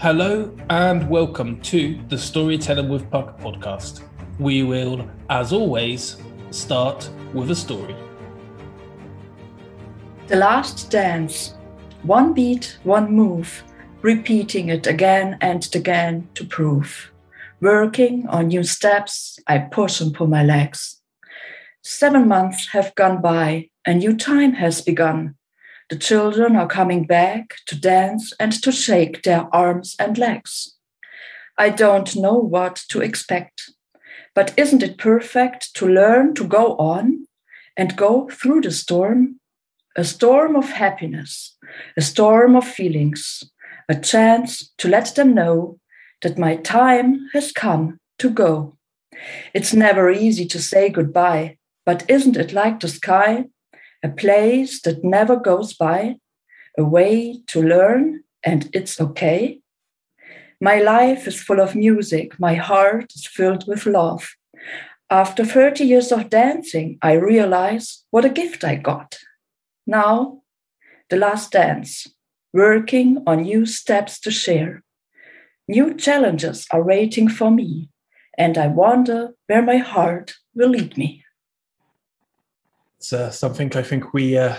Hello and welcome to the Storyteller with Puck podcast. We will, as always, start with a story. The last dance. One beat, one move, repeating it again and again to prove. Working on new steps, I push and pull my legs. Seven months have gone by, a new time has begun. The children are coming back to dance and to shake their arms and legs. I don't know what to expect, but isn't it perfect to learn to go on and go through the storm? A storm of happiness, a storm of feelings, a chance to let them know that my time has come to go. It's never easy to say goodbye, but isn't it like the sky? A place that never goes by, a way to learn, and it's okay. My life is full of music, my heart is filled with love. After 30 years of dancing, I realize what a gift I got. Now, the last dance, working on new steps to share. New challenges are waiting for me, and I wonder where my heart will lead me. It's uh, something I think we uh,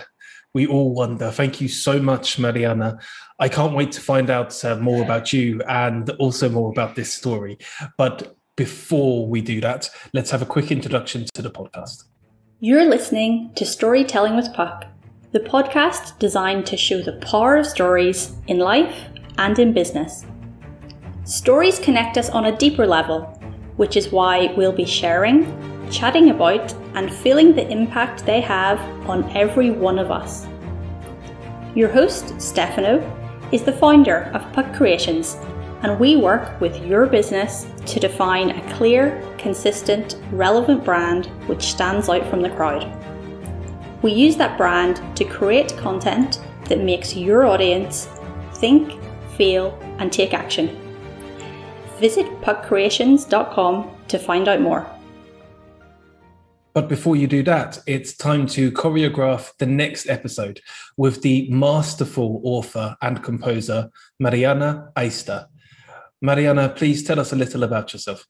we all wonder. Thank you so much, Mariana. I can't wait to find out uh, more about you and also more about this story. But before we do that, let's have a quick introduction to the podcast. You're listening to Storytelling with Puck, the podcast designed to show the power of stories in life and in business. Stories connect us on a deeper level, which is why we'll be sharing, chatting about and feeling the impact they have on every one of us. Your host, Stefano, is the founder of Puck Creations, and we work with your business to define a clear, consistent, relevant brand which stands out from the crowd. We use that brand to create content that makes your audience think, feel, and take action. Visit puckcreations.com to find out more. But before you do that, it's time to choreograph the next episode with the masterful author and composer, Mariana Aister. Mariana, please tell us a little about yourself.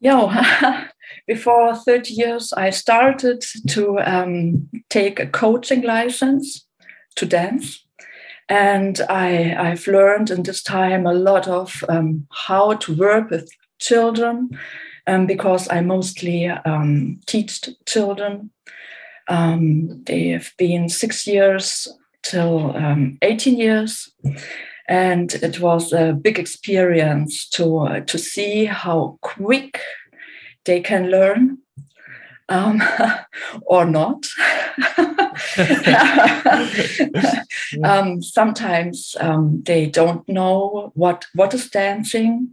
Yeah, before 30 years, I started to um, take a coaching license to dance. And I, I've learned in this time a lot of um, how to work with children, um, because I mostly um, teach children. Um, they have been six years till um, 18 years. And it was a big experience to, uh, to see how quick they can learn um, or not. um, sometimes um, they don't know what what is dancing,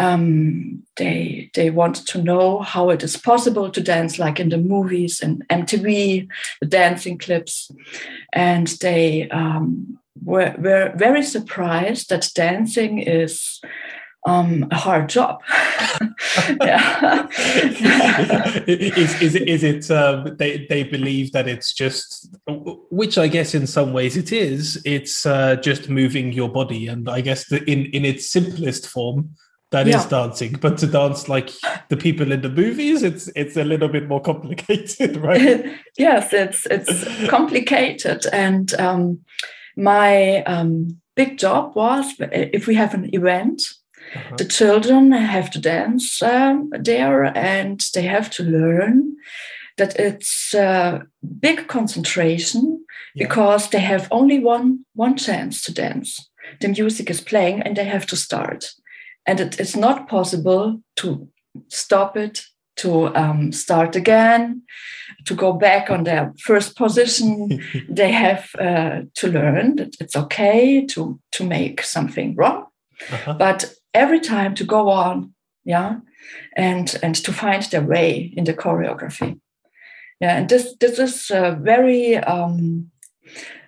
um, they they want to know how it is possible to dance like in the movies and MTV, the dancing clips, and they um, were, were very surprised that dancing is um, a hard job. is, is it, is it um, they, they believe that it's just, which I guess in some ways it is, it's uh, just moving your body. And I guess the, in, in its simplest form, that yeah. is dancing but to dance like the people in the movies it's it's a little bit more complicated right yes it's it's complicated and um, my um, big job was if we have an event uh-huh. the children have to dance um, there and they have to learn that it's a big concentration yeah. because they have only one one chance to dance the music is playing and they have to start and it is not possible to stop it to um, start again to go back on their first position. They have uh, to learn that it's okay to to make something wrong. Uh-huh. but every time to go on yeah and and to find their way in the choreography. Yeah and this this is uh, very um,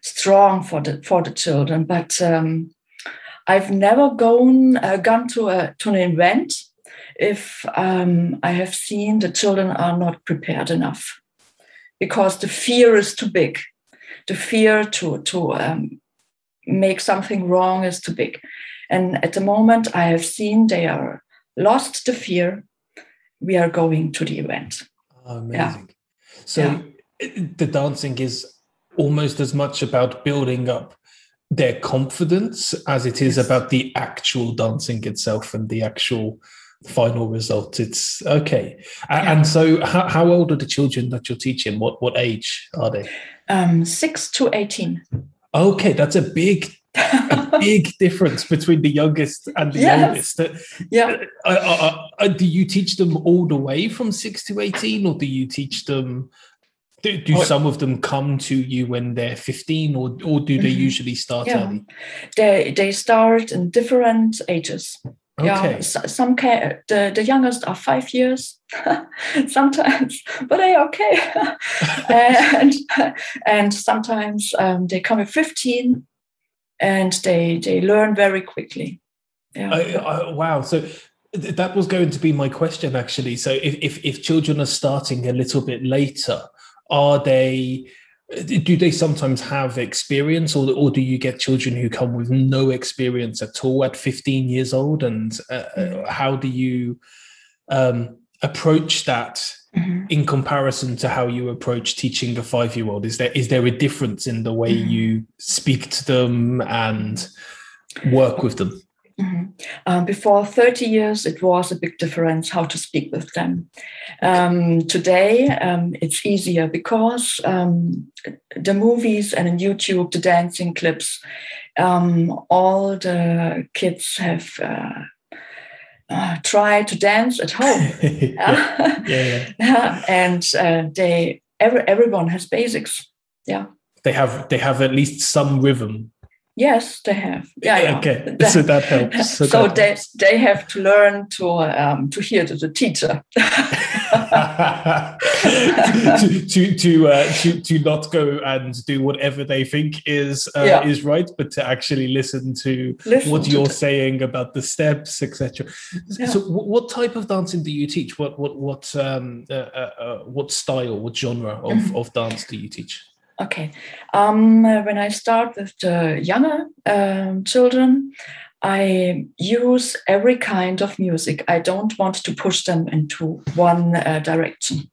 strong for the for the children. But um, I've never gone uh, gone to a to an event if um, I have seen the children are not prepared enough because the fear is too big. The fear to to um, make something wrong is too big. And at the moment, I have seen they are lost the fear. We are going to the event. Oh, amazing. Yeah. So yeah. the dancing is almost as much about building up their confidence as it is yes. about the actual dancing itself and the actual final result. It's okay. Yeah. And so, how, how old are the children that you're teaching? What what age are they? Um, six to eighteen. Okay, that's a big a big difference between the youngest and the yes. oldest. Uh, yeah. Uh, uh, uh, do you teach them all the way from six to eighteen, or do you teach them do, do some of them come to you when they're 15 or, or do they mm-hmm. usually start yeah. early? They, they start in different ages. Okay. Yeah, some care, the, the youngest are five years sometimes, but they are okay. and, and sometimes um, they come at 15 and they, they learn very quickly. Yeah. I, I, wow. So that was going to be my question actually. So if, if, if children are starting a little bit later, are they do they sometimes have experience or, or do you get children who come with no experience at all at 15 years old and uh, uh mm-hmm. how do you um, approach that mm-hmm. in comparison to how you approach teaching a five year old is there is there a difference in the way mm-hmm. you speak to them and work with them Mm-hmm. Um, before 30 years, it was a big difference how to speak with them. Um, today, um, it's easier because um, the movies and in YouTube, the dancing clips, um, all the kids have uh, uh, tried to dance at home. yeah. yeah, yeah. and uh, they every, everyone has basics. Yeah. They have they have at least some rhythm Yes, they have. Yeah, yeah. Okay, so that helps. So, so that they helps. they have to learn to um, to hear to the teacher. to to to, uh, to to not go and do whatever they think is uh, yeah. is right, but to actually listen to listen what to you're the... saying about the steps, etc. Yeah. So, what type of dancing do you teach? What what what um, uh, uh, uh what style, what genre of, mm-hmm. of dance do you teach? Okay. Um, when I start with the younger um, children, I use every kind of music. I don't want to push them into one uh, direction.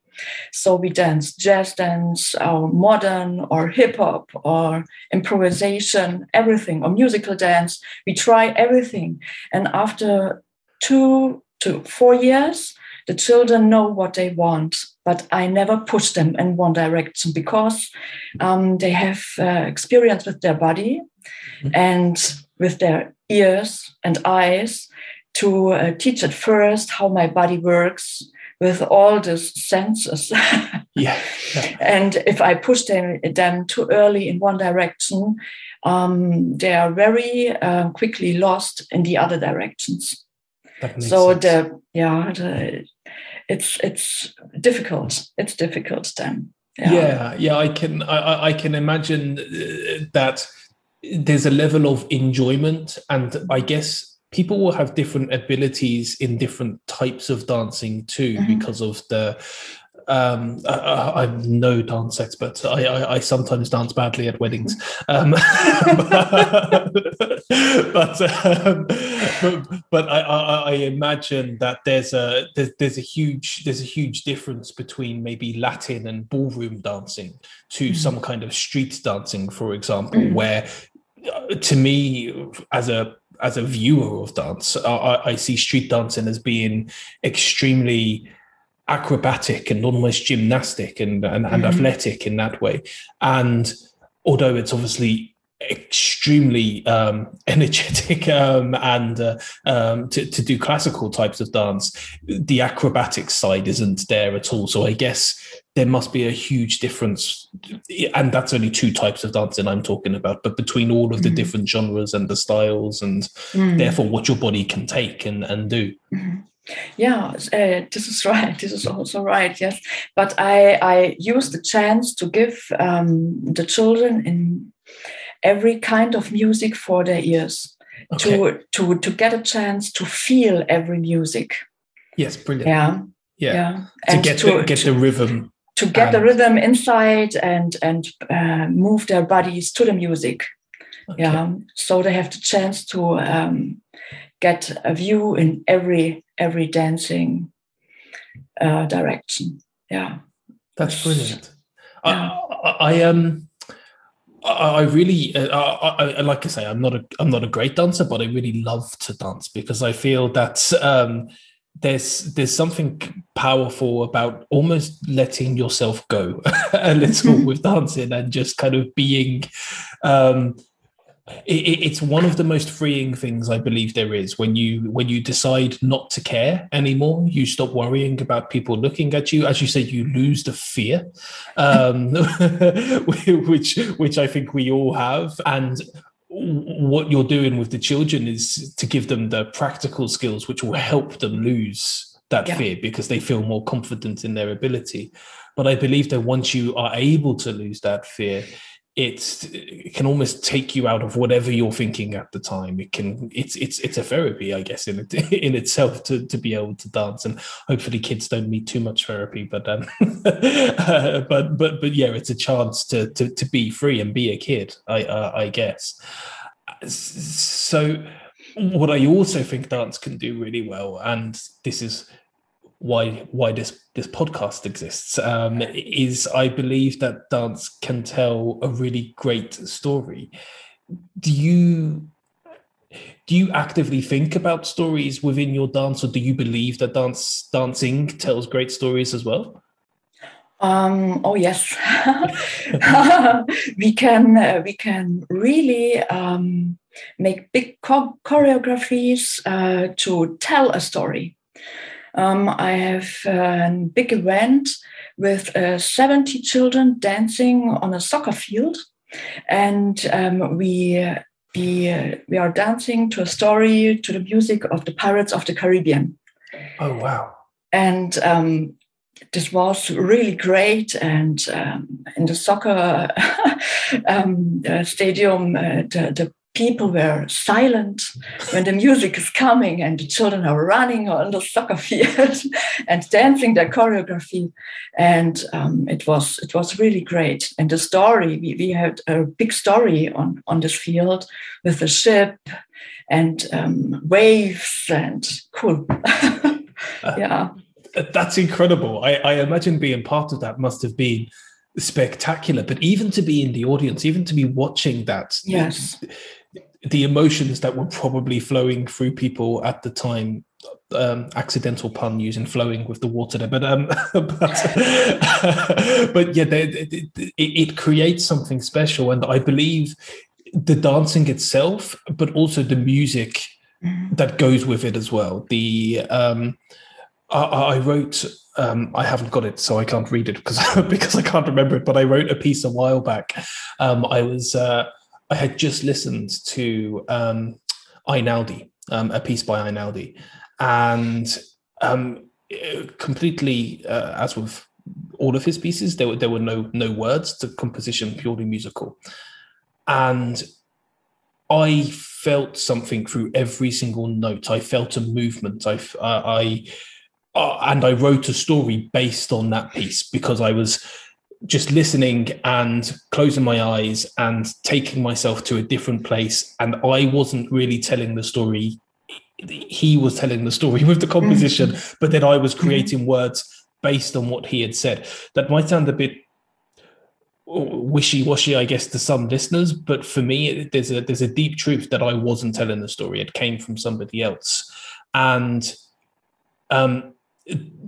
So we dance jazz dance, or modern, or hip hop, or improvisation, everything, or musical dance. We try everything. And after two to four years, the children know what they want, but I never push them in one direction because um, they have uh, experience with their body mm-hmm. and with their ears and eyes to uh, teach at first how my body works with all these senses. yeah, yeah, And if I push them, them too early in one direction, um, they are very uh, quickly lost in the other directions so sense. the yeah the, it's it's difficult. It's difficult then yeah. Yeah, yeah i can I, I can imagine uh, that there's a level of enjoyment and i guess people will have different abilities in different types of dancing too mm-hmm. because of the um, I, am no dance expert. I, I, I, sometimes dance badly at weddings, um, but but, um, but, but I, I, imagine that there's a there's, there's, a huge there's a huge difference between maybe Latin and ballroom dancing to mm. some kind of street dancing, for example, mm. where uh, to me as a as a viewer of dance, I, I see street dancing as being extremely acrobatic and almost gymnastic and, and, and mm-hmm. athletic in that way. And although it's obviously extremely um, energetic um, and uh, um, to, to do classical types of dance, the acrobatic side isn't there at all. So I guess there must be a huge difference, and that's only two types of dancing I'm talking about, but between all of the mm. different genres and the styles, and mm. therefore what your body can take and, and do. Mm-hmm. Yeah, uh, this is right. This is also right. Yes, but I I use the chance to give um, the children in every kind of music for their ears okay. to to to get a chance to feel every music. Yes, brilliant. Yeah, yeah. yeah. To and get to, the, get the rhythm. To get the rhythm inside and and uh, move their bodies to the music. Okay. Yeah, so they have the chance to um, get a view in every every dancing uh, direction. Yeah, that's brilliant. Yeah. I, I, um. I really, uh, I, I, like I say, I'm not a, I'm not a great dancer, but I really love to dance because I feel that um, there's there's something powerful about almost letting yourself go a little with dancing and just kind of being um, it's one of the most freeing things I believe there is when you when you decide not to care anymore. You stop worrying about people looking at you. As you said, you lose the fear, um, which which I think we all have. And what you're doing with the children is to give them the practical skills which will help them lose that yeah. fear because they feel more confident in their ability. But I believe that once you are able to lose that fear, it's it can almost take you out of whatever you're thinking at the time. It can it's it's it's a therapy i guess in it, in itself to to be able to dance. And hopefully kids don't need too much therapy but um uh, but but but yeah it's a chance to to to be free and be a kid i uh, i guess. So what i also think dance can do really well and this is why why this this podcast exists um, is I believe that dance can tell a really great story. Do you do you actively think about stories within your dance, or do you believe that dance dancing tells great stories as well? Um, oh yes, we can uh, we can really um, make big choreographies uh, to tell a story. Um, I have a big event with uh, 70 children dancing on a soccer field. And um, we, we, we are dancing to a story to the music of the Pirates of the Caribbean. Oh, wow. And um, this was really great. And um, in the soccer um, stadium, uh, the, the people were silent when the music is coming and the children are running on the soccer field and dancing their choreography. And um, it was it was really great. And the story we, we had a big story on on this field with a ship and um, waves and cool. Yeah. that's incredible. I, I imagine being part of that must have been spectacular. But even to be in the audience even to be watching that yes the emotions that were probably flowing through people at the time um, accidental pun using flowing with the water there, but um, but, but yeah, they, it, it, creates something special, and I believe the dancing itself, but also the music mm-hmm. that goes with it as well. The um, I, I wrote. Um, I haven't got it, so I can't read it because because I can't remember it. But I wrote a piece a while back. Um, I was. Uh, I had just listened to um, Einaudi, um, a piece by Einaudi, and um, completely, uh, as with all of his pieces, there were there were no no words. The composition purely musical, and I felt something through every single note. I felt a movement. I uh, I uh, and I wrote a story based on that piece because I was just listening and closing my eyes and taking myself to a different place. And I wasn't really telling the story. He was telling the story with the composition, mm-hmm. but then I was mm-hmm. creating words based on what he had said. That might sound a bit wishy-washy, I guess, to some listeners, but for me, there's a there's a deep truth that I wasn't telling the story. It came from somebody else, and um,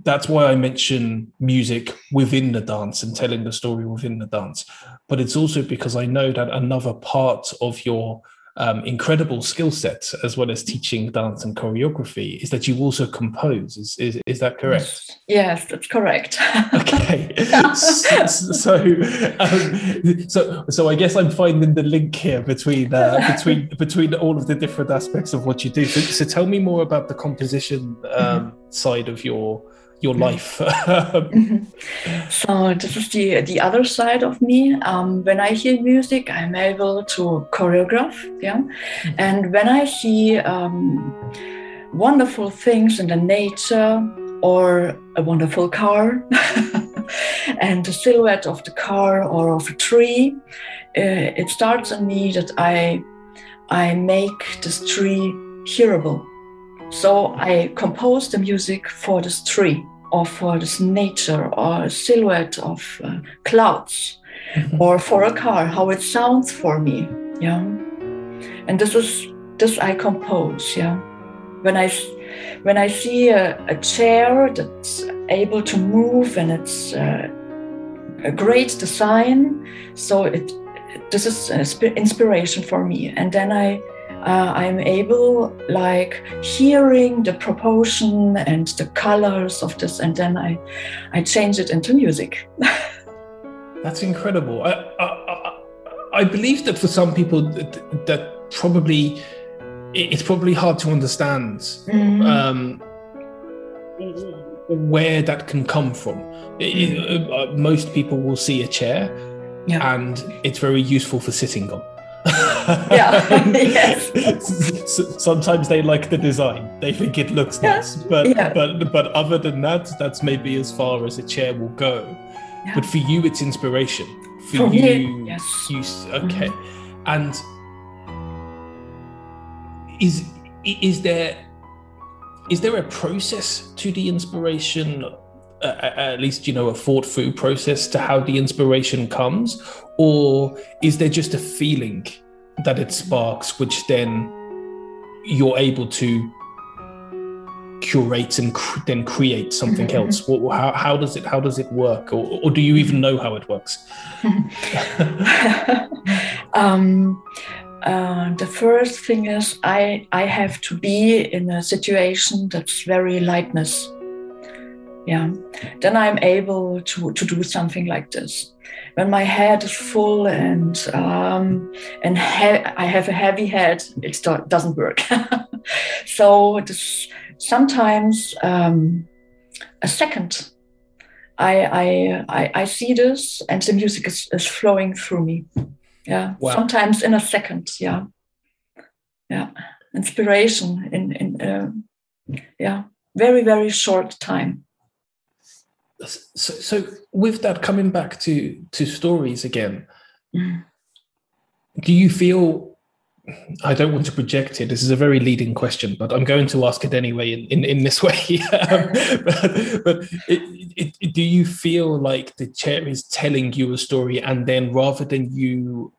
that's why I mention music within the dance and telling the story within the dance. But it's also because I know that another part of your um, incredible skill set, as well as teaching dance and choreography, is that you also compose. Is is, is that correct? Yes, that's correct. okay, so so, um, so, so I guess I'm finding the link here between uh, between between all of the different aspects of what you do. So, so tell me more about the composition um, mm-hmm. side of your your life. mm-hmm. So this is the the other side of me. Um, when I hear music, I'm able to choreograph. Yeah, mm-hmm. and when I see um, wonderful things in the nature or a wonderful car. and the silhouette of the car or of a tree, uh, it starts in me that I I make this tree hearable. So I compose the music for this tree or for this nature or silhouette of uh, clouds or for a car, how it sounds for me. Yeah. And this is this I compose. Yeah. When I when I see a, a chair that's able to move and it's uh, a great design, so it this is inspiration for me. And then I uh, I'm able like hearing the proportion and the colors of this, and then I I change it into music. That's incredible. I, I, I believe that for some people that, that probably it's probably hard to understand mm-hmm. um, where that can come from. Mm-hmm. uh, most people will see a chair, yeah. and it's very useful for sitting on. yeah. yes. Sometimes they like the design; they think it looks nice. But yeah. but but other than that, that's maybe as far as a chair will go. Yeah. But for you, it's inspiration. For, for you, me, yes. You, okay. Mm-hmm. And is is there is there a process to the inspiration? At least you know a thought through process to how the inspiration comes, or is there just a feeling that it sparks, which then you're able to curate and cr- then create something mm-hmm. else? What, how, how does it how does it work? Or, or do you even know how it works? Um, uh, the first thing is i i have to be in a situation that's very lightness yeah. Then i'm able to to do something like this. When my head is full and um, and he- i have a heavy head it doesn't work. So this sometimes um, a second I, I, I I see this and the music is, is flowing through me. Yeah. Wow. sometimes in a second. Yeah. Yeah. Inspiration in in uh, yeah. Very very short time so, so with that coming back to to stories again do you feel I don't want to project it. This is a very leading question, but I'm going to ask it anyway in, in, in this way. but, but it, it, do you feel like the chair is telling you a story and then rather than you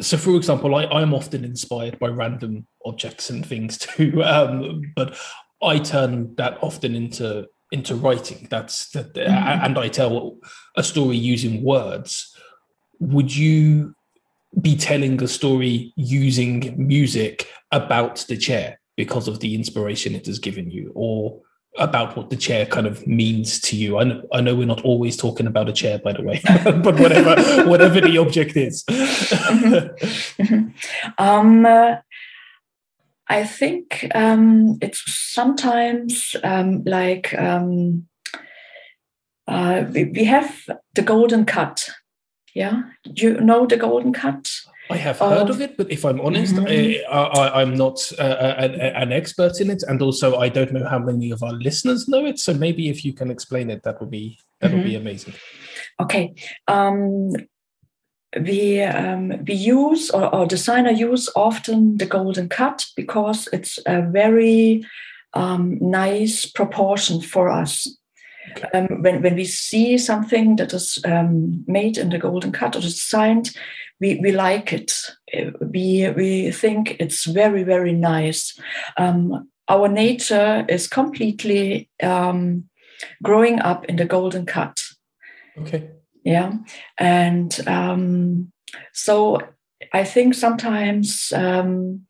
so for example I, i'm often inspired by random objects and things too um, but i turn that often into into writing that's that mm-hmm. and i tell a story using words would you be telling a story using music about the chair because of the inspiration it has given you or about what the chair kind of means to you. I know, I know we're not always talking about a chair, by the way, but whatever whatever the object is. mm-hmm. um, uh, I think um, it's sometimes um, like um, uh, we, we have the golden cut. Yeah, Do you know the golden cut. I have heard of, it, but if I'm honest, mm-hmm. I, am not uh, uh an, an, expert in it, and also I don't know how many of our listeners know it. So maybe if you can explain it, that would be that would mm-hmm. be amazing. Okay, um, we um, we use or, or designer use often the golden cut because it's a very um, nice proportion for us. Um, when, when we see something that is um, made in the golden cut or designed, we, we like it. We, we think it's very, very nice. Um, our nature is completely um, growing up in the golden cut. Okay. Yeah. And um, so I think sometimes um,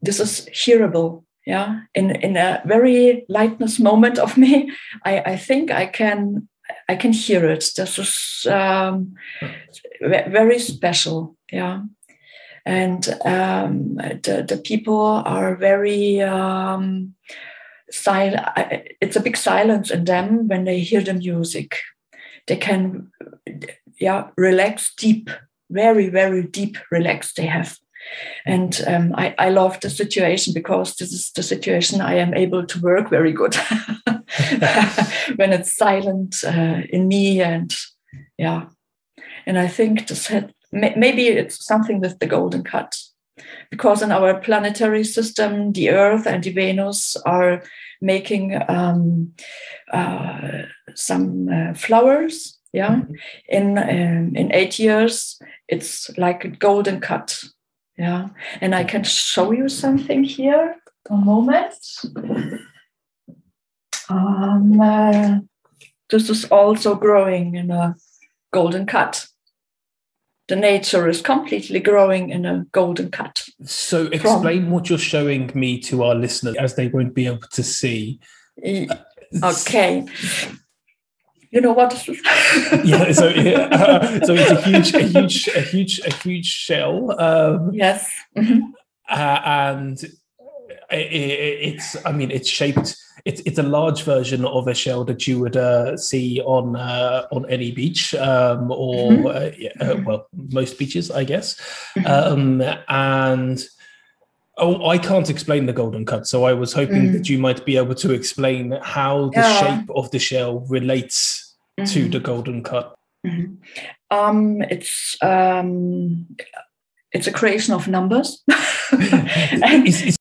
this is hearable. Yeah. In in a very lightness moment of me i i think i can i can hear it. This is um, very special. Yeah. And um, the, the people are very um, silent it's a big silence in them when they hear the music they can yeah relax deep very very deep relax they have and um, I, I love the situation because this is the situation I am able to work very good when it's silent uh, in me. And yeah, and I think this had, maybe it's something with the golden cut. because in our planetary system, the Earth and the Venus are making um, uh, some uh, flowers. Yeah, in um, in eight years, it's like a golden cut. Yeah, and I can show you something here. A moment. Um, uh, this is also growing in a golden cut the nature is completely growing in a golden cut. So, explain From, what you're showing me to our listeners as they won't be able to see. Okay. You know what? yeah, so uh, so it's a huge, a huge, a huge, a huge shell. Um, yes, mm-hmm. uh, and it, it's. I mean, it's shaped it's it's a large version of a shell that you would uh, see on uh, on any beach um, or mm-hmm. uh, yeah, uh, well most beaches, I guess. Um, and oh, I can't explain the golden cut, so I was hoping mm. that you might be able to explain how the yeah. shape of the shell relates mm-hmm. to the golden cut. Mm-hmm. Um, it's um, it's a creation of numbers. and, is, is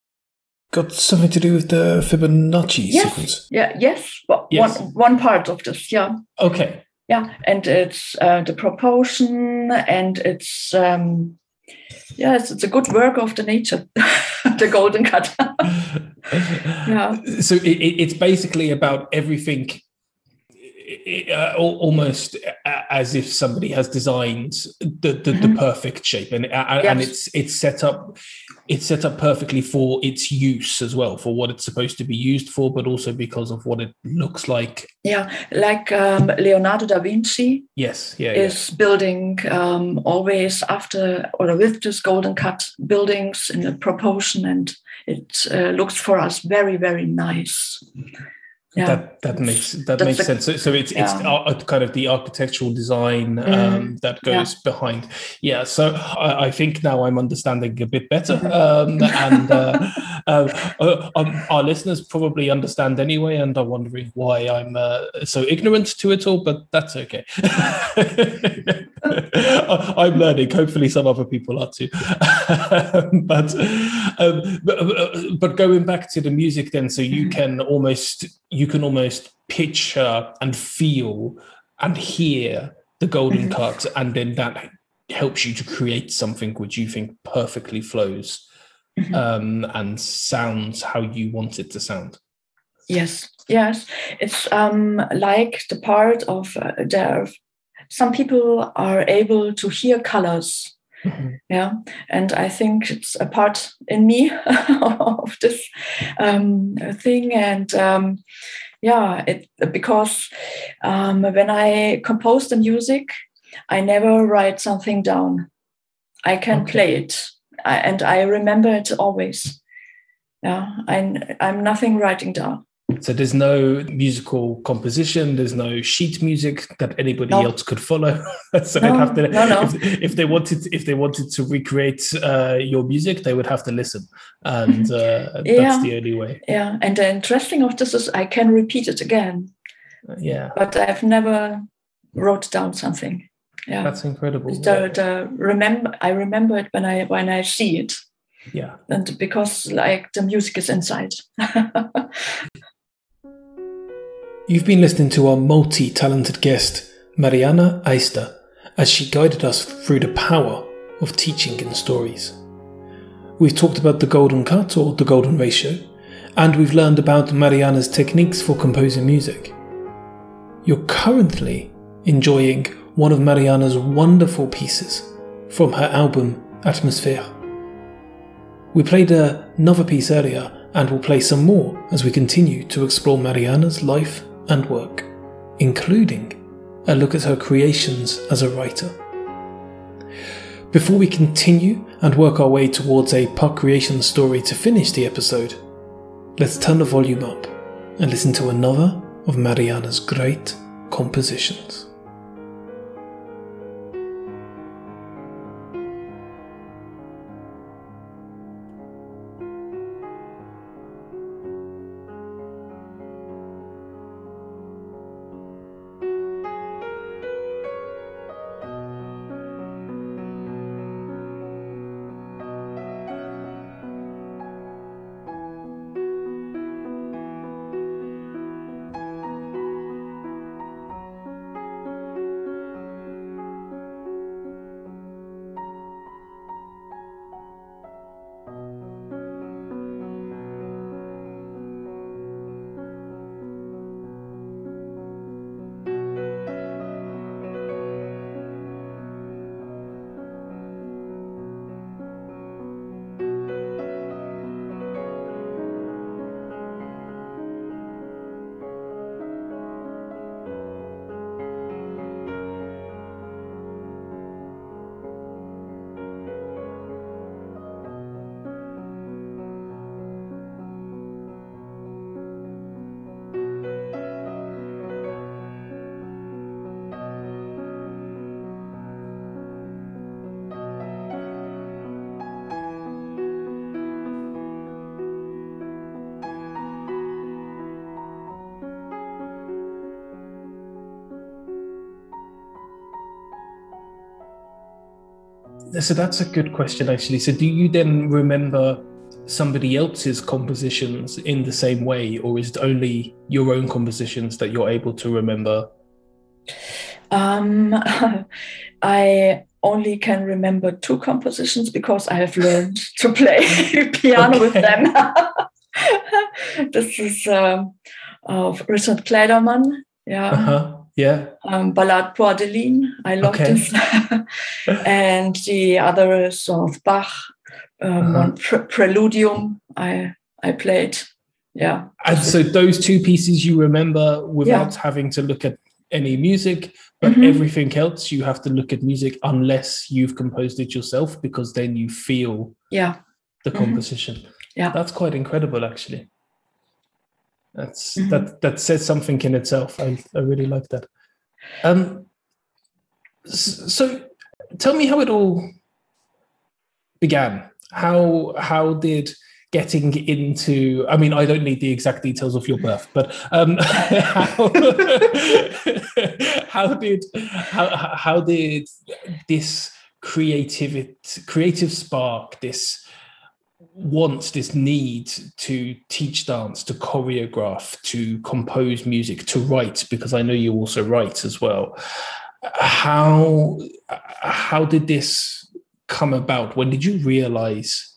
got something to do with the Fibonacci yes. sequence? Yeah, yes. Well, yes. One, one part of this, yeah. Okay. Yeah, and it's uh, the proportion and it's, um, yes, it's a good work of the nature, the golden cut. yeah. So it, it's basically about everything uh, almost as if somebody has designed the the, mm-hmm. the perfect shape, and uh, and yes. it's it's set up it's set up perfectly for its use as well, for what it's supposed to be used for, but also because of what it looks like. Yeah, like um, Leonardo da Vinci. Yes, yeah, is yeah. building um, always after or with this golden cut buildings in a proportion, and it uh, looks for us very very nice yeah. that that makes that That's makes sense. So, so it's yeah. it's kind of the architectural design mm. um, that goes yeah. behind. Yeah. So I, I, think now I'm understanding a bit better, mm-hmm. um, and uh, uh, uh, um, our listeners probably understand anyway, and are wondering why I'm uh, so ignorant to it all. But that's okay. I'm learning. Hopefully, some other people are too. but, um, but but going back to the music, then, so you mm-hmm. can almost you can almost picture and feel and hear the golden mm-hmm. cut, and then that helps you to create something which you think perfectly flows mm-hmm. um, and sounds how you want it to sound. Yes, yes, it's um, like the part of uh. Some people are able to hear colors Mm-hmm. Yeah, and I think it's a part in me of this um, thing, and um, yeah, it because um, when I compose the music, I never write something down. I can okay. play it, I, and I remember it always. Yeah, I, I'm nothing writing down. So there's no musical composition, there's no sheet music that anybody no. else could follow. so no, they'd have to, no, no. If, if, they wanted, if they wanted to recreate uh, your music, they would have to listen, and uh, yeah. that's the only way. Yeah, and the interesting of this is I can repeat it again. Uh, yeah, but I've never wrote down something. Yeah, that's incredible. The, the remember, I remember it when I when I see it. Yeah, and because like the music is inside. You've been listening to our multi talented guest, Mariana Aister, as she guided us through the power of teaching in stories. We've talked about the golden cut or the golden ratio, and we've learned about Mariana's techniques for composing music. You're currently enjoying one of Mariana's wonderful pieces from her album Atmosphere. We played another piece earlier and we'll play some more as we continue to explore Mariana's life and work, including a look at her creations as a writer. Before we continue and work our way towards a Puck creation story to finish the episode, let's turn the volume up and listen to another of Mariana's great compositions. So that's a good question, actually. So do you then remember somebody else's compositions in the same way, or is it only your own compositions that you're able to remember? Um, I only can remember two compositions because I have learned to play piano with them. this is um, of Richard Clayderman. Yeah. Uh-huh. Yeah. Um, Ballade pour Adeline. I love Okay. this. and the other is of Bach, um, Uh-huh. pre- Preludium. I I played. Yeah. And so those two pieces you remember without having to look at any music, but Mhm. everything else you have to look at music unless you've composed it yourself, because then you feel Yeah. the Mhm. composition. Yeah. That's quite incredible actually. That's Mhm. that that says something in itself. I, I really like that. Um so tell me how it all began. How how did getting into I mean I don't need the exact details of your birth, but um how, how did how how did this creativity creative spark this want this need to teach dance to choreograph to compose music to write because i know you also write as well how how did this come about when did you realize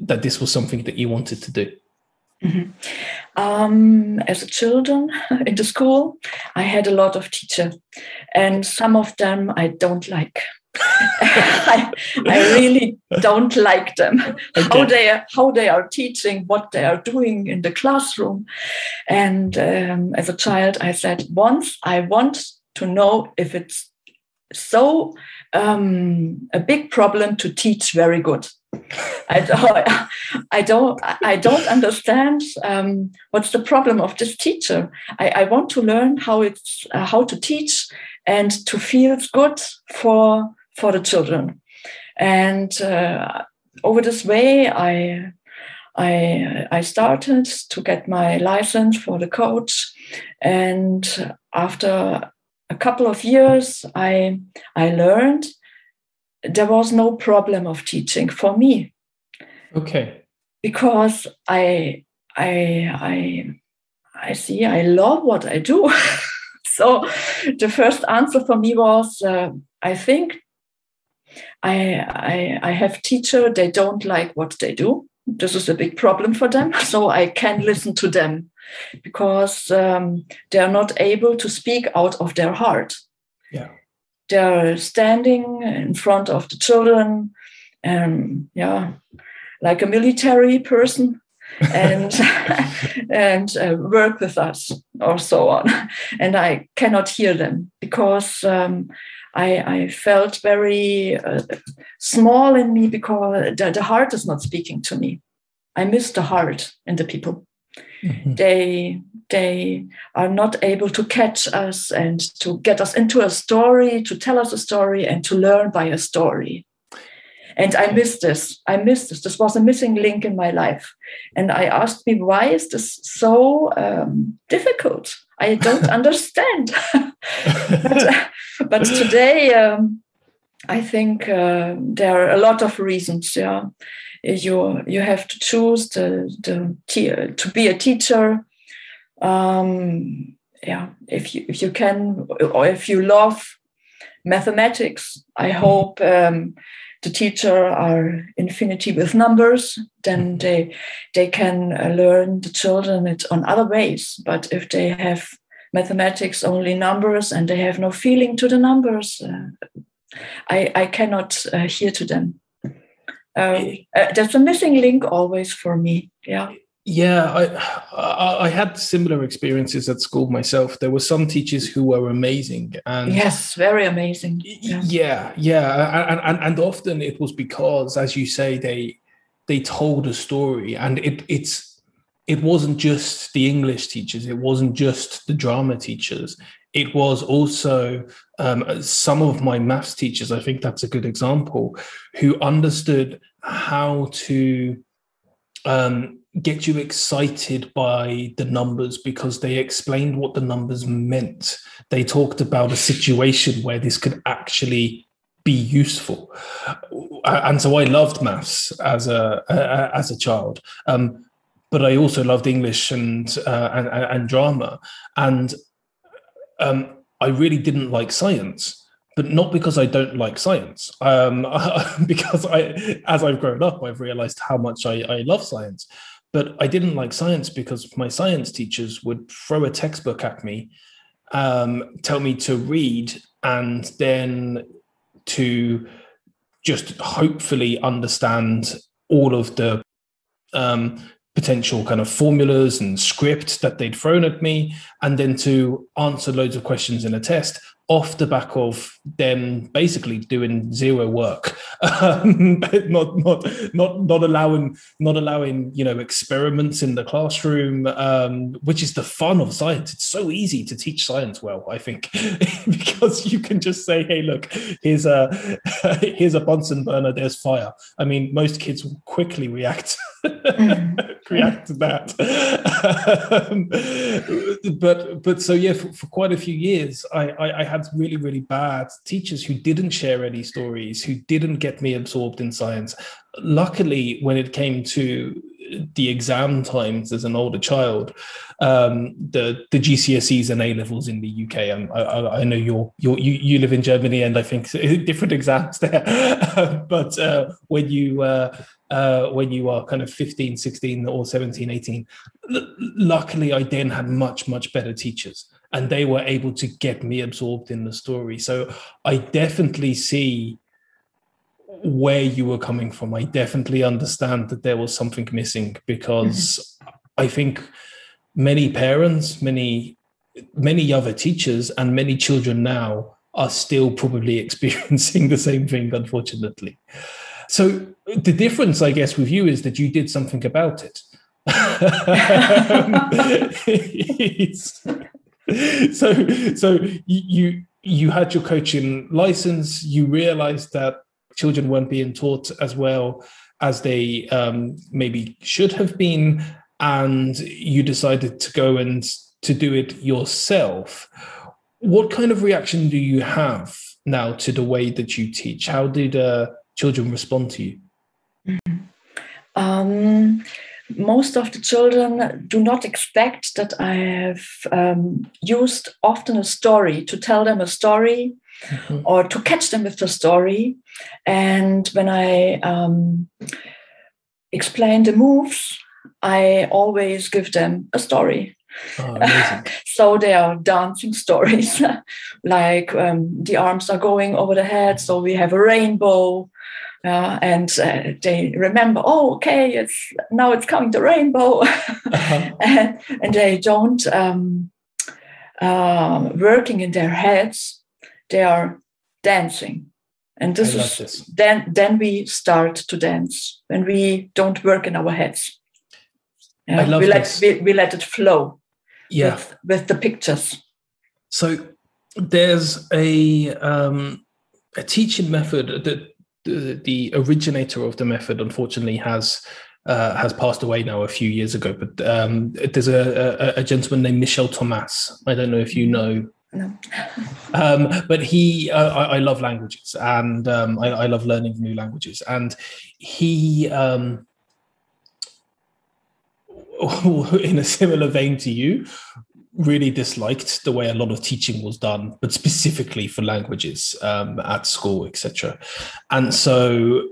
that this was something that you wanted to do Mhm. Um, as a children in the school, I had a lot of teacher, and some of them I don't like. I, I really don't like them. How they are, how they are teaching, what they are doing in the classroom, and um, as a child, I said once I want to know if it's so um, a big problem to teach very good. I don't, I don't, I don't understand um, what's the problem of this teacher. I, I want to learn how it's uh, how to teach and to feel good for for the children. And uh, over this way, I I I started to get my license for the coach, and after a couple of years, I I learned there was no problem of teaching for me okay because I I I I see I love what I do. so the first answer for me was uh, I think I, I I have teacher they don't like what they do. This is a big problem for them. So I can listen to them because um, they are not able to speak out of their heart yeah they're standing in front of the children and yeah like a military person and and uh, work with us or so on and i cannot hear them because um, I, I felt very uh, small in me because the, the heart is not speaking to me. I miss the heart in the people. Mhm. they they are not able to catch us and to get us into a story to tell us a story and to learn by a story and i missed this. I missed this. This was a missing link in my life. And i asked me why is this so um, difficult? I don't understand. But, but today um, i think uh, there are a lot of reasons yeah. You you have to choose the, the te- to be a teacher. Um, yeah if you if you can or if you love mathematics i hope um, the teacher are infinity with numbers then they they can uh, learn the children it on other ways. But if they have mathematics only numbers and they have no feeling to the numbers uh, i i cannot uh, hear to them. Um, uh, there's a missing link always for me yeah Yeah, I, I I had similar experiences at school myself. There were some teachers who were amazing, and yes very amazing yeah. yeah yeah and, and and often it was because as you say they they told a story and it it's it wasn't just the english teachers it wasn't just the drama teachers it was also um, some of my maths teachers i think that's a good example who understood how to um, get you excited by the numbers because they explained what the numbers meant they talked about a situation where this could actually be useful. And so I loved maths as a, as a child. Um, but I also loved English and, uh, and, and drama. And um, I really didn't like science, but not because I don't like science. Um, because I, as I've grown up, I've realized how much I, I love science. But I didn't like science because my science teachers would throw a textbook at me, um, tell me to read, and then to just hopefully understand all of the um, potential kind of formulas and scripts that they'd thrown at me, and then to answer loads of questions in a test off the back of them basically doing zero work, um, not not not not allowing not allowing you know experiments in the classroom, um, which is the fun of science. It's so easy to teach science well, I think, because you can just say, "Hey, look, here's a here's a Bunsen burner. There's fire." I mean, most kids will quickly react mm. React to that. um, but but so yeah, for, for, quite a few years, I, I I had really really bad teachers who didn't share any stories, who didn't get me absorbed in science. Luckily, when it came to the exam times as an older child, um, the the GCSEs and A levels in the UK. Um, I, I, know you're, you're, you you live in Germany, and I think different exams there. but uh, when you uh, uh, when you are kind of 15, 16, or 17, 18, l- luckily I then had much much better teachers, and they were able to get me absorbed in the story. So I definitely see where you were coming from. I definitely understand that there was something missing because mm-hmm. I think many parents, many many other teachers, and many children now are still probably experiencing the same thing, unfortunately. So the difference, I guess, with you is that you did something about it. so so you you had your coaching license you realized that children weren't being taught as well as they um, maybe should have been, and you decided to go and to do it yourself. What kind of reaction do you have now to the way that you teach? How did uh, children respond to you? Mm-hmm. Um, most of the children do not expect that I have um, used often a story to tell them a story mm-hmm. or to catch them with the story. And when I um, explain the moves, I always give them a story. Oh, so they are dancing stories, like um, the arms are going over the head. So we have a rainbow, uh, and uh, they remember, oh, okay, it's now it's coming the rainbow, uh-huh. and, and, they don't um, uh, working in their heads they are dancing and this is this. then then we start to dance when we don't work in our heads I love we this. let we, we let it flow yeah with, with the pictures so there's a um, a teaching method that the, the originator of the method unfortunately has uh, has passed away now a few years ago. But um, there's a, a, a, gentleman named Michel Thomas. I don't know if you know no. um, but he, uh, I, I, love languages and um, I, I, love learning new languages. And he, um, in a similar vein to you, really disliked the way a lot of teaching was done, but specifically for languages um, at school, etc. And so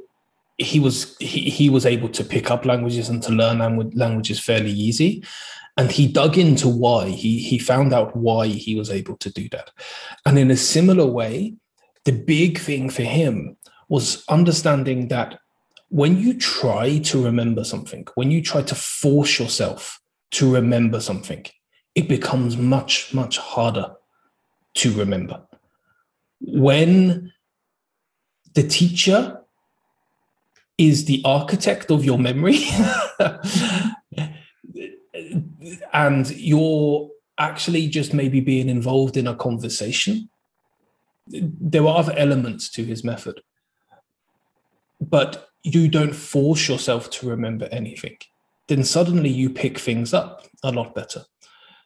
he was he, he was able to pick up languages and to learn languages fairly easy and he dug into why he he found out why he was able to do that. And in a similar way the big thing for him was understanding that when you try to remember something when you try to force yourself to remember something it becomes much much harder to remember. When the teacher is the architect of your memory and you're actually just maybe being involved in a conversation. There were other elements to his method, but you don't force yourself to remember anything. Then suddenly you pick things up a lot better.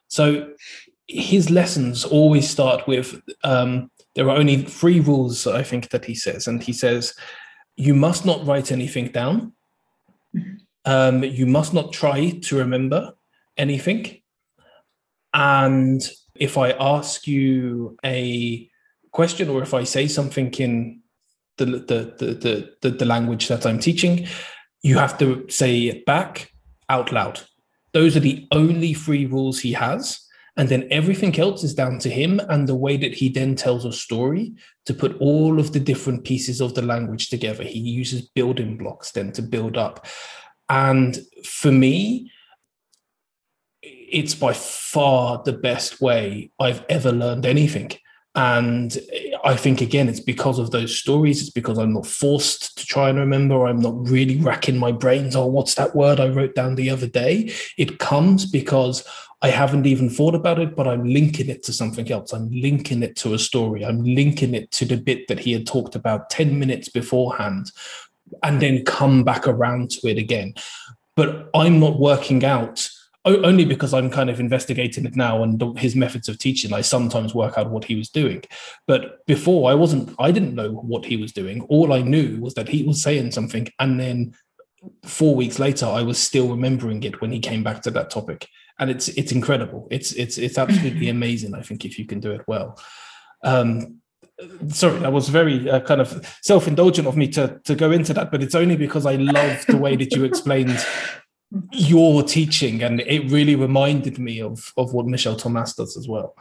So his lessons always start with um, there are only three rules, I think, that he says. And he says, you must not write anything down. Um, you must not try to remember anything. And if I ask you a question or if I say something in the the the the, the, the language that I'm teaching, you have to say it back out loud. Those are the only three rules he has. And then everything else is down to him and the way that he then tells a story to put all of the different pieces of the language together. He uses building blocks then to build up. And for me, it's by far the best way I've ever learned anything. And I think, again, it's because of those stories. It's because I'm not forced to try and remember. I'm not really racking my brains. Oh, what's that word I wrote down the other day? It comes because I haven't even thought about it, but I'm linking it to something else. I'm linking it to a story. I'm linking it to the bit that he had talked about 10 minutes beforehand and then come back around to it again. But I'm not working out only because I'm kind of investigating it now and his methods of teaching. I sometimes work out what he was doing, but before I wasn't. I didn't know what he was doing. All I knew was that he was saying something, and then four weeks later, I was still remembering it when he came back to that topic, and it's it's incredible. It's it's it's absolutely amazing. I think if you can do it well. Um, sorry, that was very uh, kind of self-indulgent of me to to go into that, but it's only because I love the way that you explained your teaching, and it really reminded me of of what Michel Thomas does as well.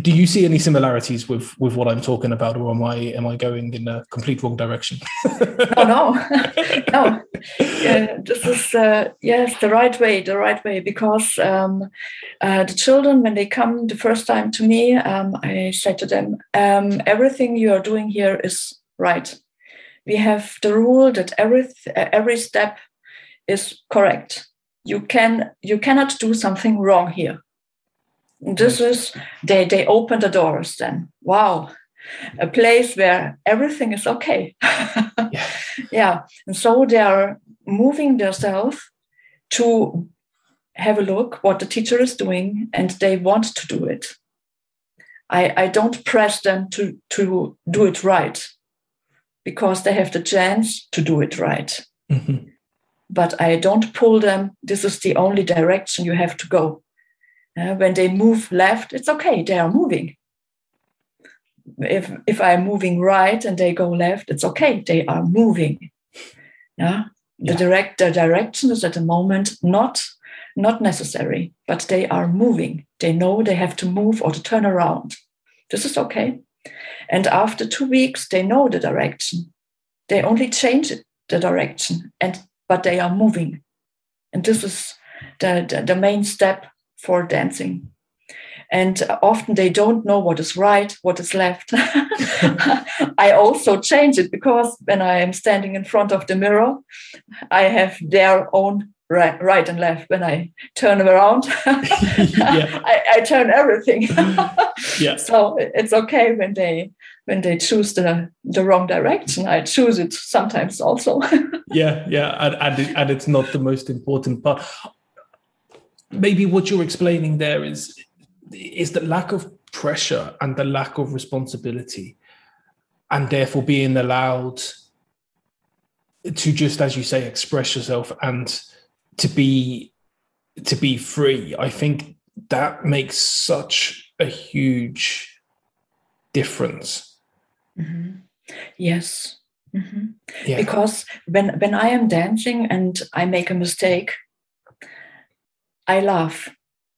Do you see any similarities with with what I'm talking about, or am I am I going in a complete wrong direction? no, no, no. Yeah, this is uh, yes the right way, the right way. Because um, uh, the children, when they come the first time to me, um, I say to them, um, everything you are doing here is right. We have the rule that every every step is correct. You can you cannot do something wrong here. This is they they open the doors then. Wow. A place where everything is okay. yeah. yeah. And so they are moving themselves to have a look what the teacher is doing and they want to do it. I, I don't press them to, to do it right because they have the chance to do it right. Mm-hmm but I don't pull them. This is the only direction you have to go. Uh, when they move left, it's okay, they are moving. If, if I'm moving right and they go left, it's okay, they are moving. Yeah? The, yeah. direct, the direction is at the moment not, not necessary, but they are moving. They know they have to move or to turn around. This is okay. And after two weeks, they know the direction. They only change the direction and but they are moving. And this is the, the, the main step for dancing. And often they don't know what is right, what is left. I also change it because when I am standing in front of the mirror, I have their own right, right and left. When I turn around, I, I, turn everything. Mm-hmm. yeah. So it's okay when they when they choose the the wrong direction. I choose it sometimes also. yeah, yeah, and and, it, and it's not the most important part. Maybe what you're explaining there is is the lack of pressure and the lack of responsibility, and therefore being allowed to just, as you say, express yourself and to be to be free. I think that makes such a huge difference Mm-hmm. Yes. Mm-hmm. Yeah. Because when when I am dancing and I make a mistake, I laugh.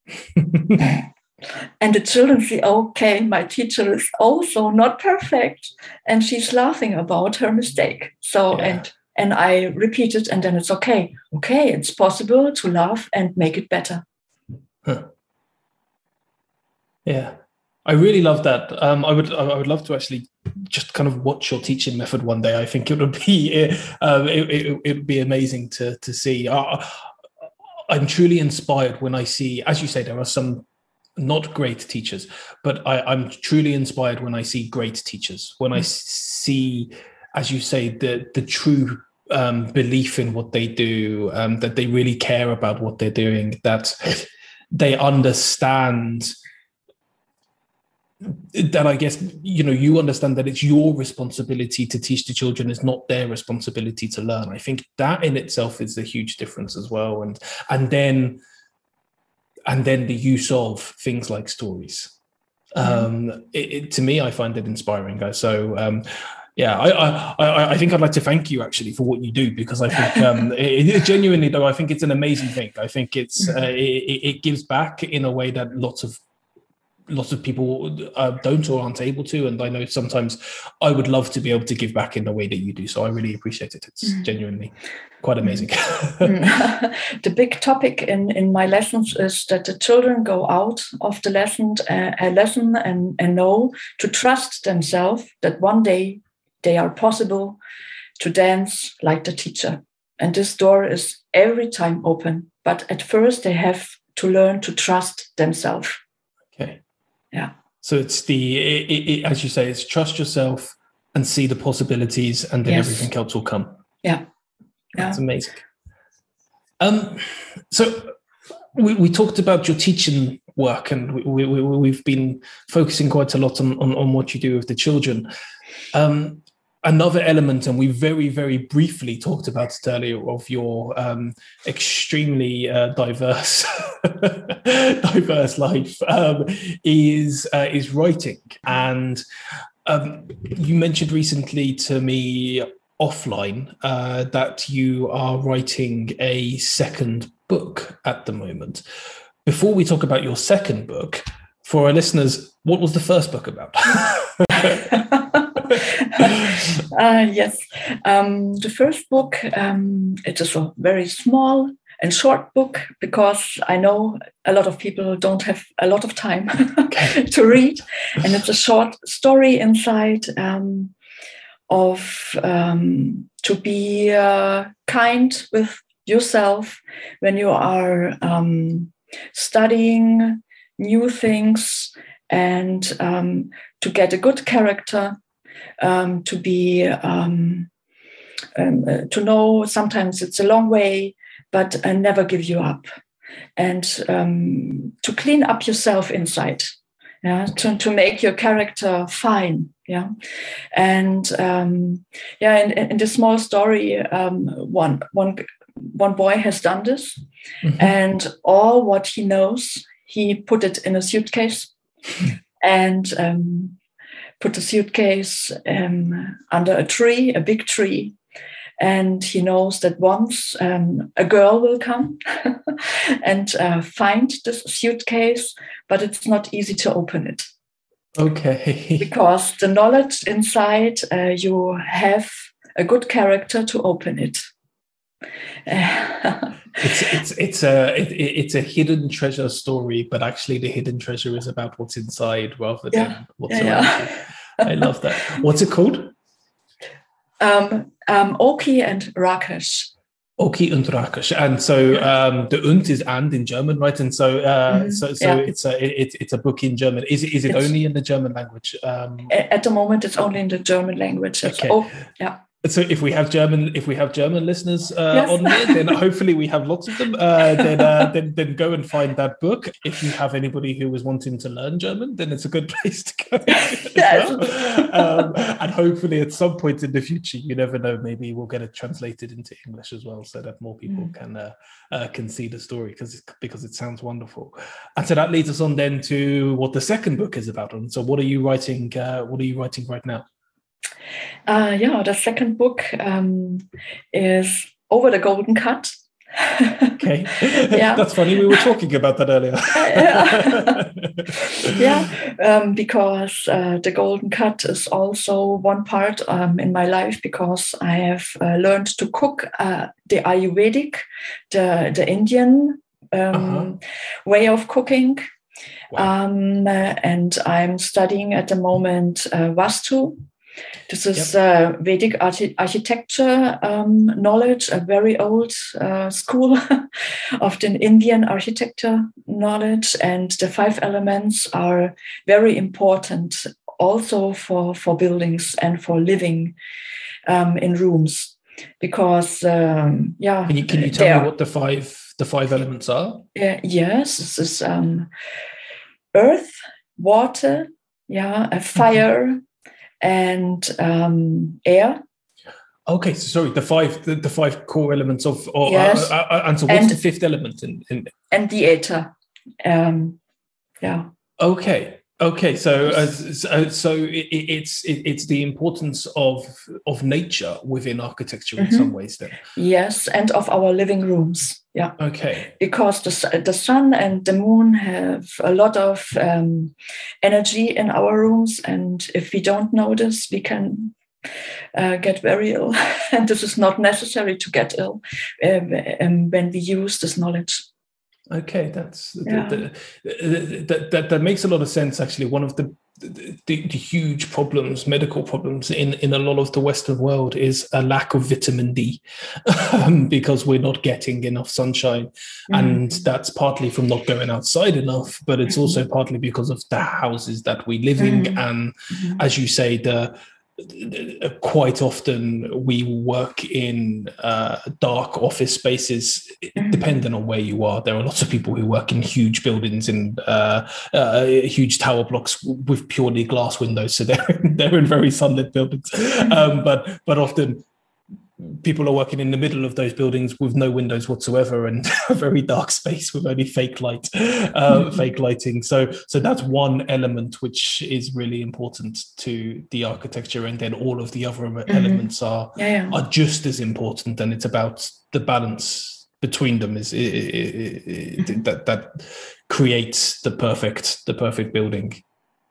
and the children say, okay, my teacher is also not perfect. And she's laughing about her mistake. So, yeah. and and I repeat it, and then it's okay. Okay, it's possible to laugh and make it better. Huh. Yeah. I really love that. Um, I would I would love to actually just kind of watch your teaching method one day. I think it would be um, it, it, it, would be amazing to to see. Uh, I'm truly inspired when I see, as you say, there are some not great teachers, but I, am truly inspired when I see great teachers. When I see, as you say, the the true um, belief in what they do, um, that they really care about what they're doing, that they understand then I guess you know you understand that it's your responsibility to teach the children. It's not their responsibility to learn. I think that in itself is a huge difference as well. And and then and then the use of things like stories. Mm-hmm. Um, it, it, to me, I find it inspiring, guys. So um, yeah, I, I, I think I'd like to thank you actually for what you do because I think um, it, it, genuinely though I think it's an amazing thing. I think it's uh, it, it, gives back in a way that lots of lots of people uh, don't or aren't able to. And I know sometimes I would love to be able to give back in the way that you do. So I really appreciate it. It's mm. genuinely quite amazing. mm. the big topic in, in my lessons is that the children go out of the lesson, uh, a lesson and, and know to trust themselves that one day they are possible to dance like the teacher. And this door is every time open. But at first, they have to learn to trust themselves. Okay. Yeah. So it's the, it, it, as you say, it's trust yourself and see the possibilities, and then yes. everything else will come. Yeah. yeah. That's amazing. Um, so we, we talked about your teaching work, and we, we, we've been focusing quite a lot on, on, on what you do with the children. Um, another element, and we very, very briefly talked about it earlier, of your um, extremely uh, diverse, diverse life um, is uh, is writing. And um, you mentioned recently to me offline uh, that you are writing a second book at the moment. Before we talk about your second book, for our listeners, what was the first book about? uh, yes, um, the first book um, it is a very small and short book because I know a lot of people don't have a lot of time to read, and it's a short story inside um, of um, to be uh, kind with yourself when you are um, studying new things and um, to get a good character um, to be um, um, uh, to know sometimes it's a long way, but uh, never give you up, and um, to clean up yourself inside. Yeah, to, to make your character fine. Yeah, and um, yeah, in, in the small story, um, one one one boy has done this, mm-hmm. and all what he knows, he put it in a suitcase, and um, put the suitcase um, under a tree, a big tree. And he knows that once um, a girl will come and uh, find this suitcase, but it's not easy to open it. Okay. because the knowledge inside, uh, you have a good character to open it. It's it's it's a it, it's a hidden treasure story, but actually the hidden treasure is about what's inside rather than yeah. what's yeah, around. I love that. What's it called? Um, um, Oki and Rakesh. Oki and Rakesh, and so um, the und is and in German, right? And so, uh, mm-hmm. so, so yeah. it's a it, it's a book in German. Is it is it it's, only in the German language? Um, at the moment, it's only in the German language. okay. Yeah so if we have German, if we have German listeners uh, yes. on here, then hopefully we have lots of them. Uh, then, uh, then, then go and find that book. If you have anybody who is wanting to learn German, then it's a good place to go. yes. Well. Um, and hopefully, at some point in the future, you never know, maybe we'll get it translated into English as well, so that more people mm. can uh, uh, can see the story because because it sounds wonderful. And so that leads us on then to what the second book is about. And so, what are you writing? Uh, what are you writing right now? Uh, yeah, the second book um, is Over the Golden Cut. okay. yeah. That's funny. We were talking about that earlier. yeah, um, because uh, the golden cut is also one part um, in my life because I have uh, learned to cook uh, the Ayurvedic, the, the Indian um, uh-huh. way of cooking. Wow. Um, and I'm studying at the moment uh, Vastu, this is yep. uh, Vedic archi- architecture um, knowledge, a very old uh, school of the Indian architecture knowledge, and the five elements are very important also for, for buildings and for living um, in rooms because um, yeah. Can you, can you tell me what the five the five elements are? Uh, yes, this is um, earth, water, yeah, a fire and um, air. Okay, so sorry, the five the, the five core elements of, or, Yes. uh, uh, uh, and so what's And- the fifth element in, in and the ether. Um, yeah. Okay. Okay. So, uh, so, so it, it- it's it, it's the importance of of nature within architecture in Mhm. some ways. Then. Yes, and of our living rooms. Yeah, Okay. because the the sun and the moon have a lot of um, energy in our rooms, and if we don't notice, we can uh, get very ill. and this is not necessary to get ill um, um, when we use this knowledge. Okay. That's Yeah. that, that, that that makes a lot of sense. Actually, one of the the, the huge problems, medical problems in, in a lot of the Western world is a lack of vitamin D um, because we're not getting enough sunshine. and that's partly from not going outside enough but it's also partly because of the houses that we live in Mhm. and Mhm. as you say the- quite often we work in uh, dark office spaces Mhm. depending on where you are. There are lots of people who work in huge buildings in uh, uh, huge tower blocks with purely glass windows so they're they're in very sunlit buildings. Um, but but often people are working in the middle of those buildings with no windows whatsoever and a very dark space with only fake light uh, fake lighting so so that's one element which is really important to the architecture and then all of the other elements are yeah, yeah. are just as important and it's about the balance between them is i- i- i- i- Mhm. that that creates the perfect the perfect building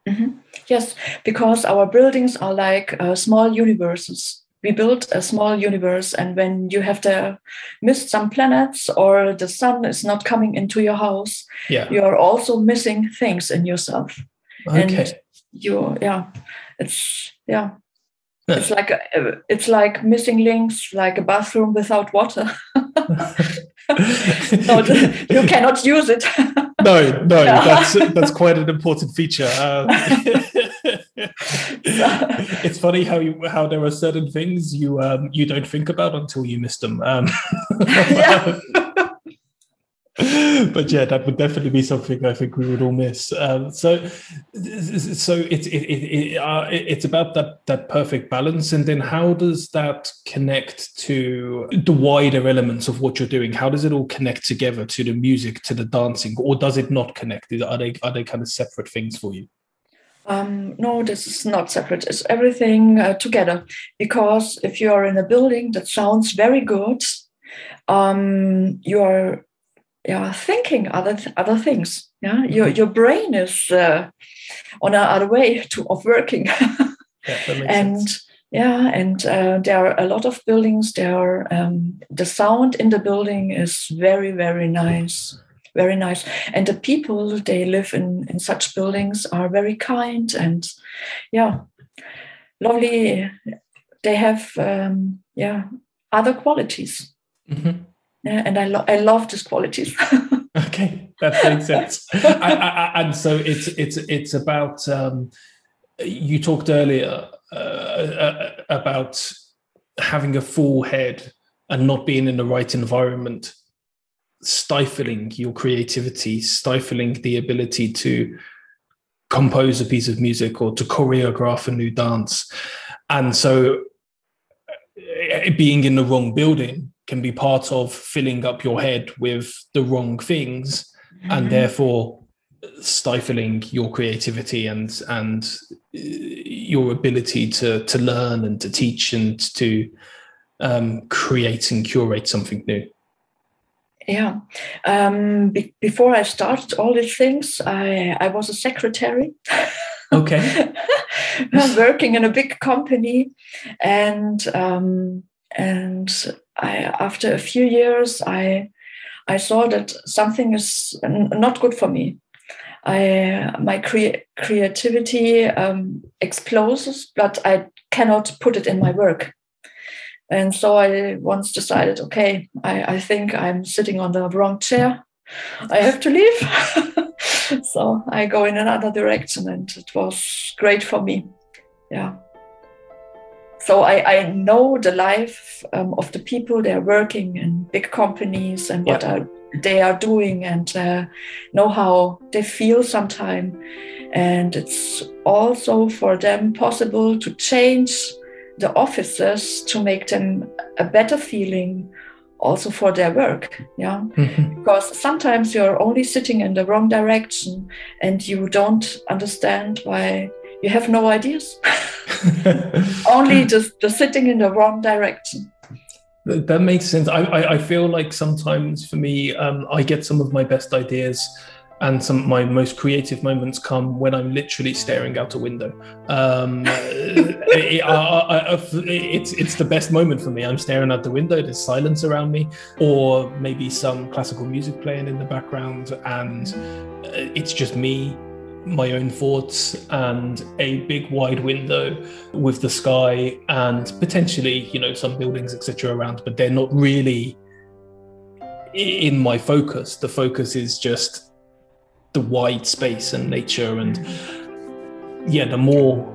Mhm. Yes, because our buildings are like uh, small universes. We build a small universe, and when you have to miss some planets or the sun is not coming into your house, yeah you are also missing things in yourself. okay And you, yeah, it's yeah, it's like a, it's like missing links, like a bathroom without water. no, you cannot use it. no, no, that's that's quite an important feature. Um, it's funny how you how there are certain things you um, you don't think about until you miss them. Um, Yeah. but yeah, that would definitely be something I think we would all miss. Um, so, so it's it, it, it, uh, it's about that that perfect balance, and then how does that connect to the wider elements of what you're doing? How does it all connect together to the music, to the dancing, or does it not connect? Are they are they kind of separate things for you? Um, no, this is not separate. It's everything uh, together. Because if you are in a building that sounds very good, um, you are yeah, thinking other other things. Yeah, your your brain is uh, on another way to of working. Yeah, and sense. yeah, and uh, there are a lot of buildings. There are um, the sound in the building is very very nice, very nice, and the people they live in in such buildings are very kind and yeah, lovely. They have um, yeah other qualities, Mhm. yeah, and I lo- I love these qualities. Okay, that makes sense. I, I, I- and so it's it's it's about. Um, you talked earlier uh, uh, about having a full head and not being in the right environment, stifling your creativity, stifling the ability to compose a piece of music or to choreograph a new dance, and so uh, being in the wrong building can be part of filling up your head with the wrong things and therefore stifling your creativity and and uh, your ability to to learn and to teach and to um, create and curate something new. Yeah. Um, be- before I started all these things, I, I was a secretary. Okay. working in a big company, and um, and I after a few years, I I saw that something is n- not good for me. I my crea- creativity um, explodes, but I cannot put it in my work. And so I once decided, okay, I, I think I'm sitting on the wrong chair. I have to leave. so I go in another direction, and it was great for me. Yeah. So I, I know the life um, of the people they're working in big companies and what are, they are doing, and uh, know how they feel sometimes. And it's also for them possible to change the officers to make them a better feeling also for their work yeah? Mm-hmm. because sometimes you're only sitting in the wrong direction and you don't understand why you have no ideas. Only just, the sitting in the wrong direction. That makes sense. I, I, I feel like sometimes for me um, i get some of my best ideas and some of my most creative moments come when I'm literally staring out a window. Um, it, I, I, it's it's the best moment for me. I'm staring out the window. There's silence around me, or maybe some classical music playing in the background, and uh, it's just me, my own thoughts, and a big wide window with the sky and potentially you know some buildings etc. around, but they're not really in my focus. The focus is just the wide space and nature and yeah the more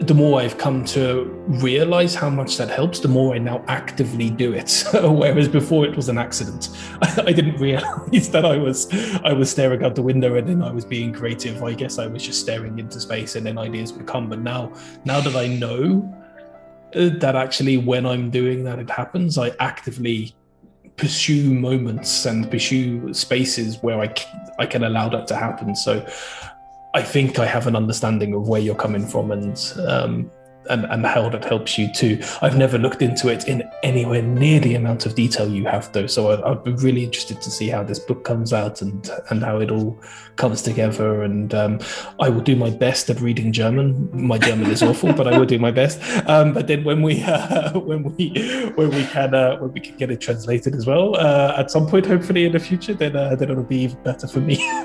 the more I've come to realize how much that helps, the more I now actively do it. Whereas before it was an accident. I didn't realize that I was I was staring out the window and then I was being creative. I guess I was just staring into space and then ideas would come. But now now that I know uh, that actually when I'm doing that it happens, I actively pursue moments and pursue spaces where I, I can allow that to happen. So I think I have an understanding of where you're coming from and um, and, and how that helps you too. I've never looked into it in anywhere near the amount of detail you have, though. So I, would be really interested to see how this book comes out and and how it all comes together. And um, I will do my best at reading German. My German is awful, but I will do my best. Um, but then when we uh, when we when we can uh, when we can get it translated as well uh, at some point, hopefully in the future, then uh, then it'll be even better for me.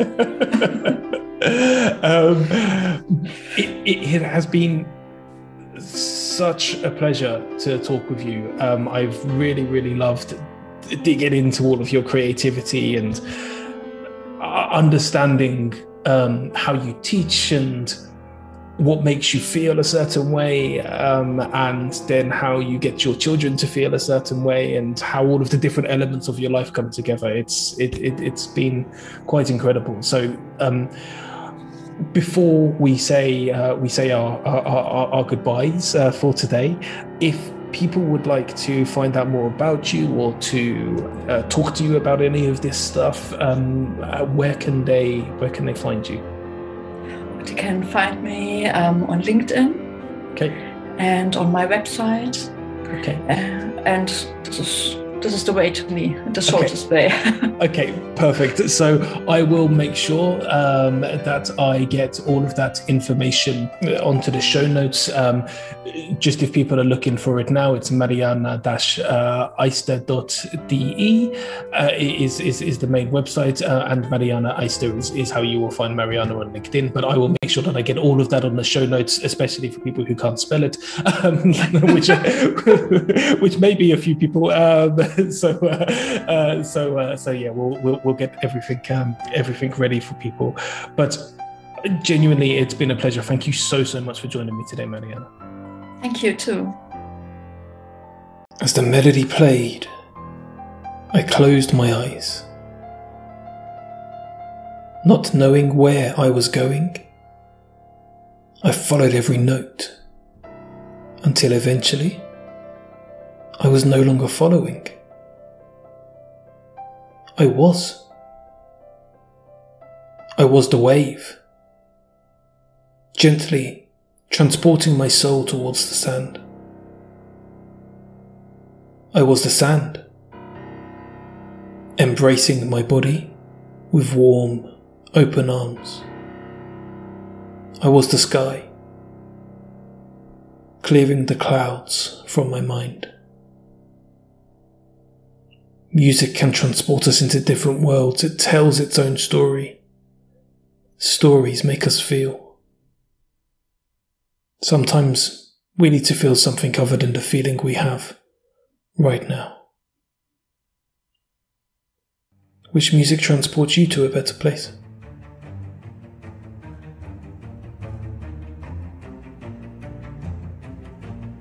um, it, it, it has been such a pleasure to talk with you. Um, I've really, really loved digging into all of your creativity and uh, understanding um, how you teach and what makes you feel a certain way, um, and then how you get your children to feel a certain way, and how all of the different elements of your life come together. It's it, it has been quite incredible. So um, before we say uh, we say our our, our, our goodbyes uh, for today, if people would like to find out more about you or to uh, talk to you about any of this stuff, um, uh, where can they where can they find you? You can find me um, on LinkedIn. Okay. And on my website. Okay. Uh, and this is this is the way to me, the shortest okay. way. okay, perfect. So I will make sure um, that I get all of that information onto the show notes. Um, just if people are looking for it now, it's mariana-eister.de uh, is, is, is the main website, uh, and Mariana Eister is, is how you will find Mariana on LinkedIn. But I will make sure that I get all of that on the show notes, especially for people who can't spell it, um, which, which may be a few people. Um, so uh, uh, so uh, so yeah, we'll, we'll we'll get everything um, everything ready for people. But genuinely, it's been a pleasure. Thank you so so much for joining me today, Mariana. Thank you too. As the melody played, I closed my eyes. Not knowing where I was going, I followed every note until eventually I was no longer following. I was. I was the wave, gently transporting my soul towards the sand. I was the sand, embracing my body with warm, open arms. I was the sky, clearing the clouds from my mind. Music can transport us into different worlds. It tells its own story. Stories make us feel. Sometimes we need to feel something other than the feeling we have right now. Which music transports you to a better place?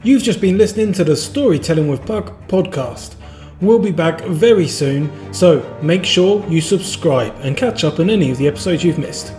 You've just been listening to the Storytelling with Puck podcast. We'll be back very soon, so make sure you subscribe and catch up on any of the episodes you've missed.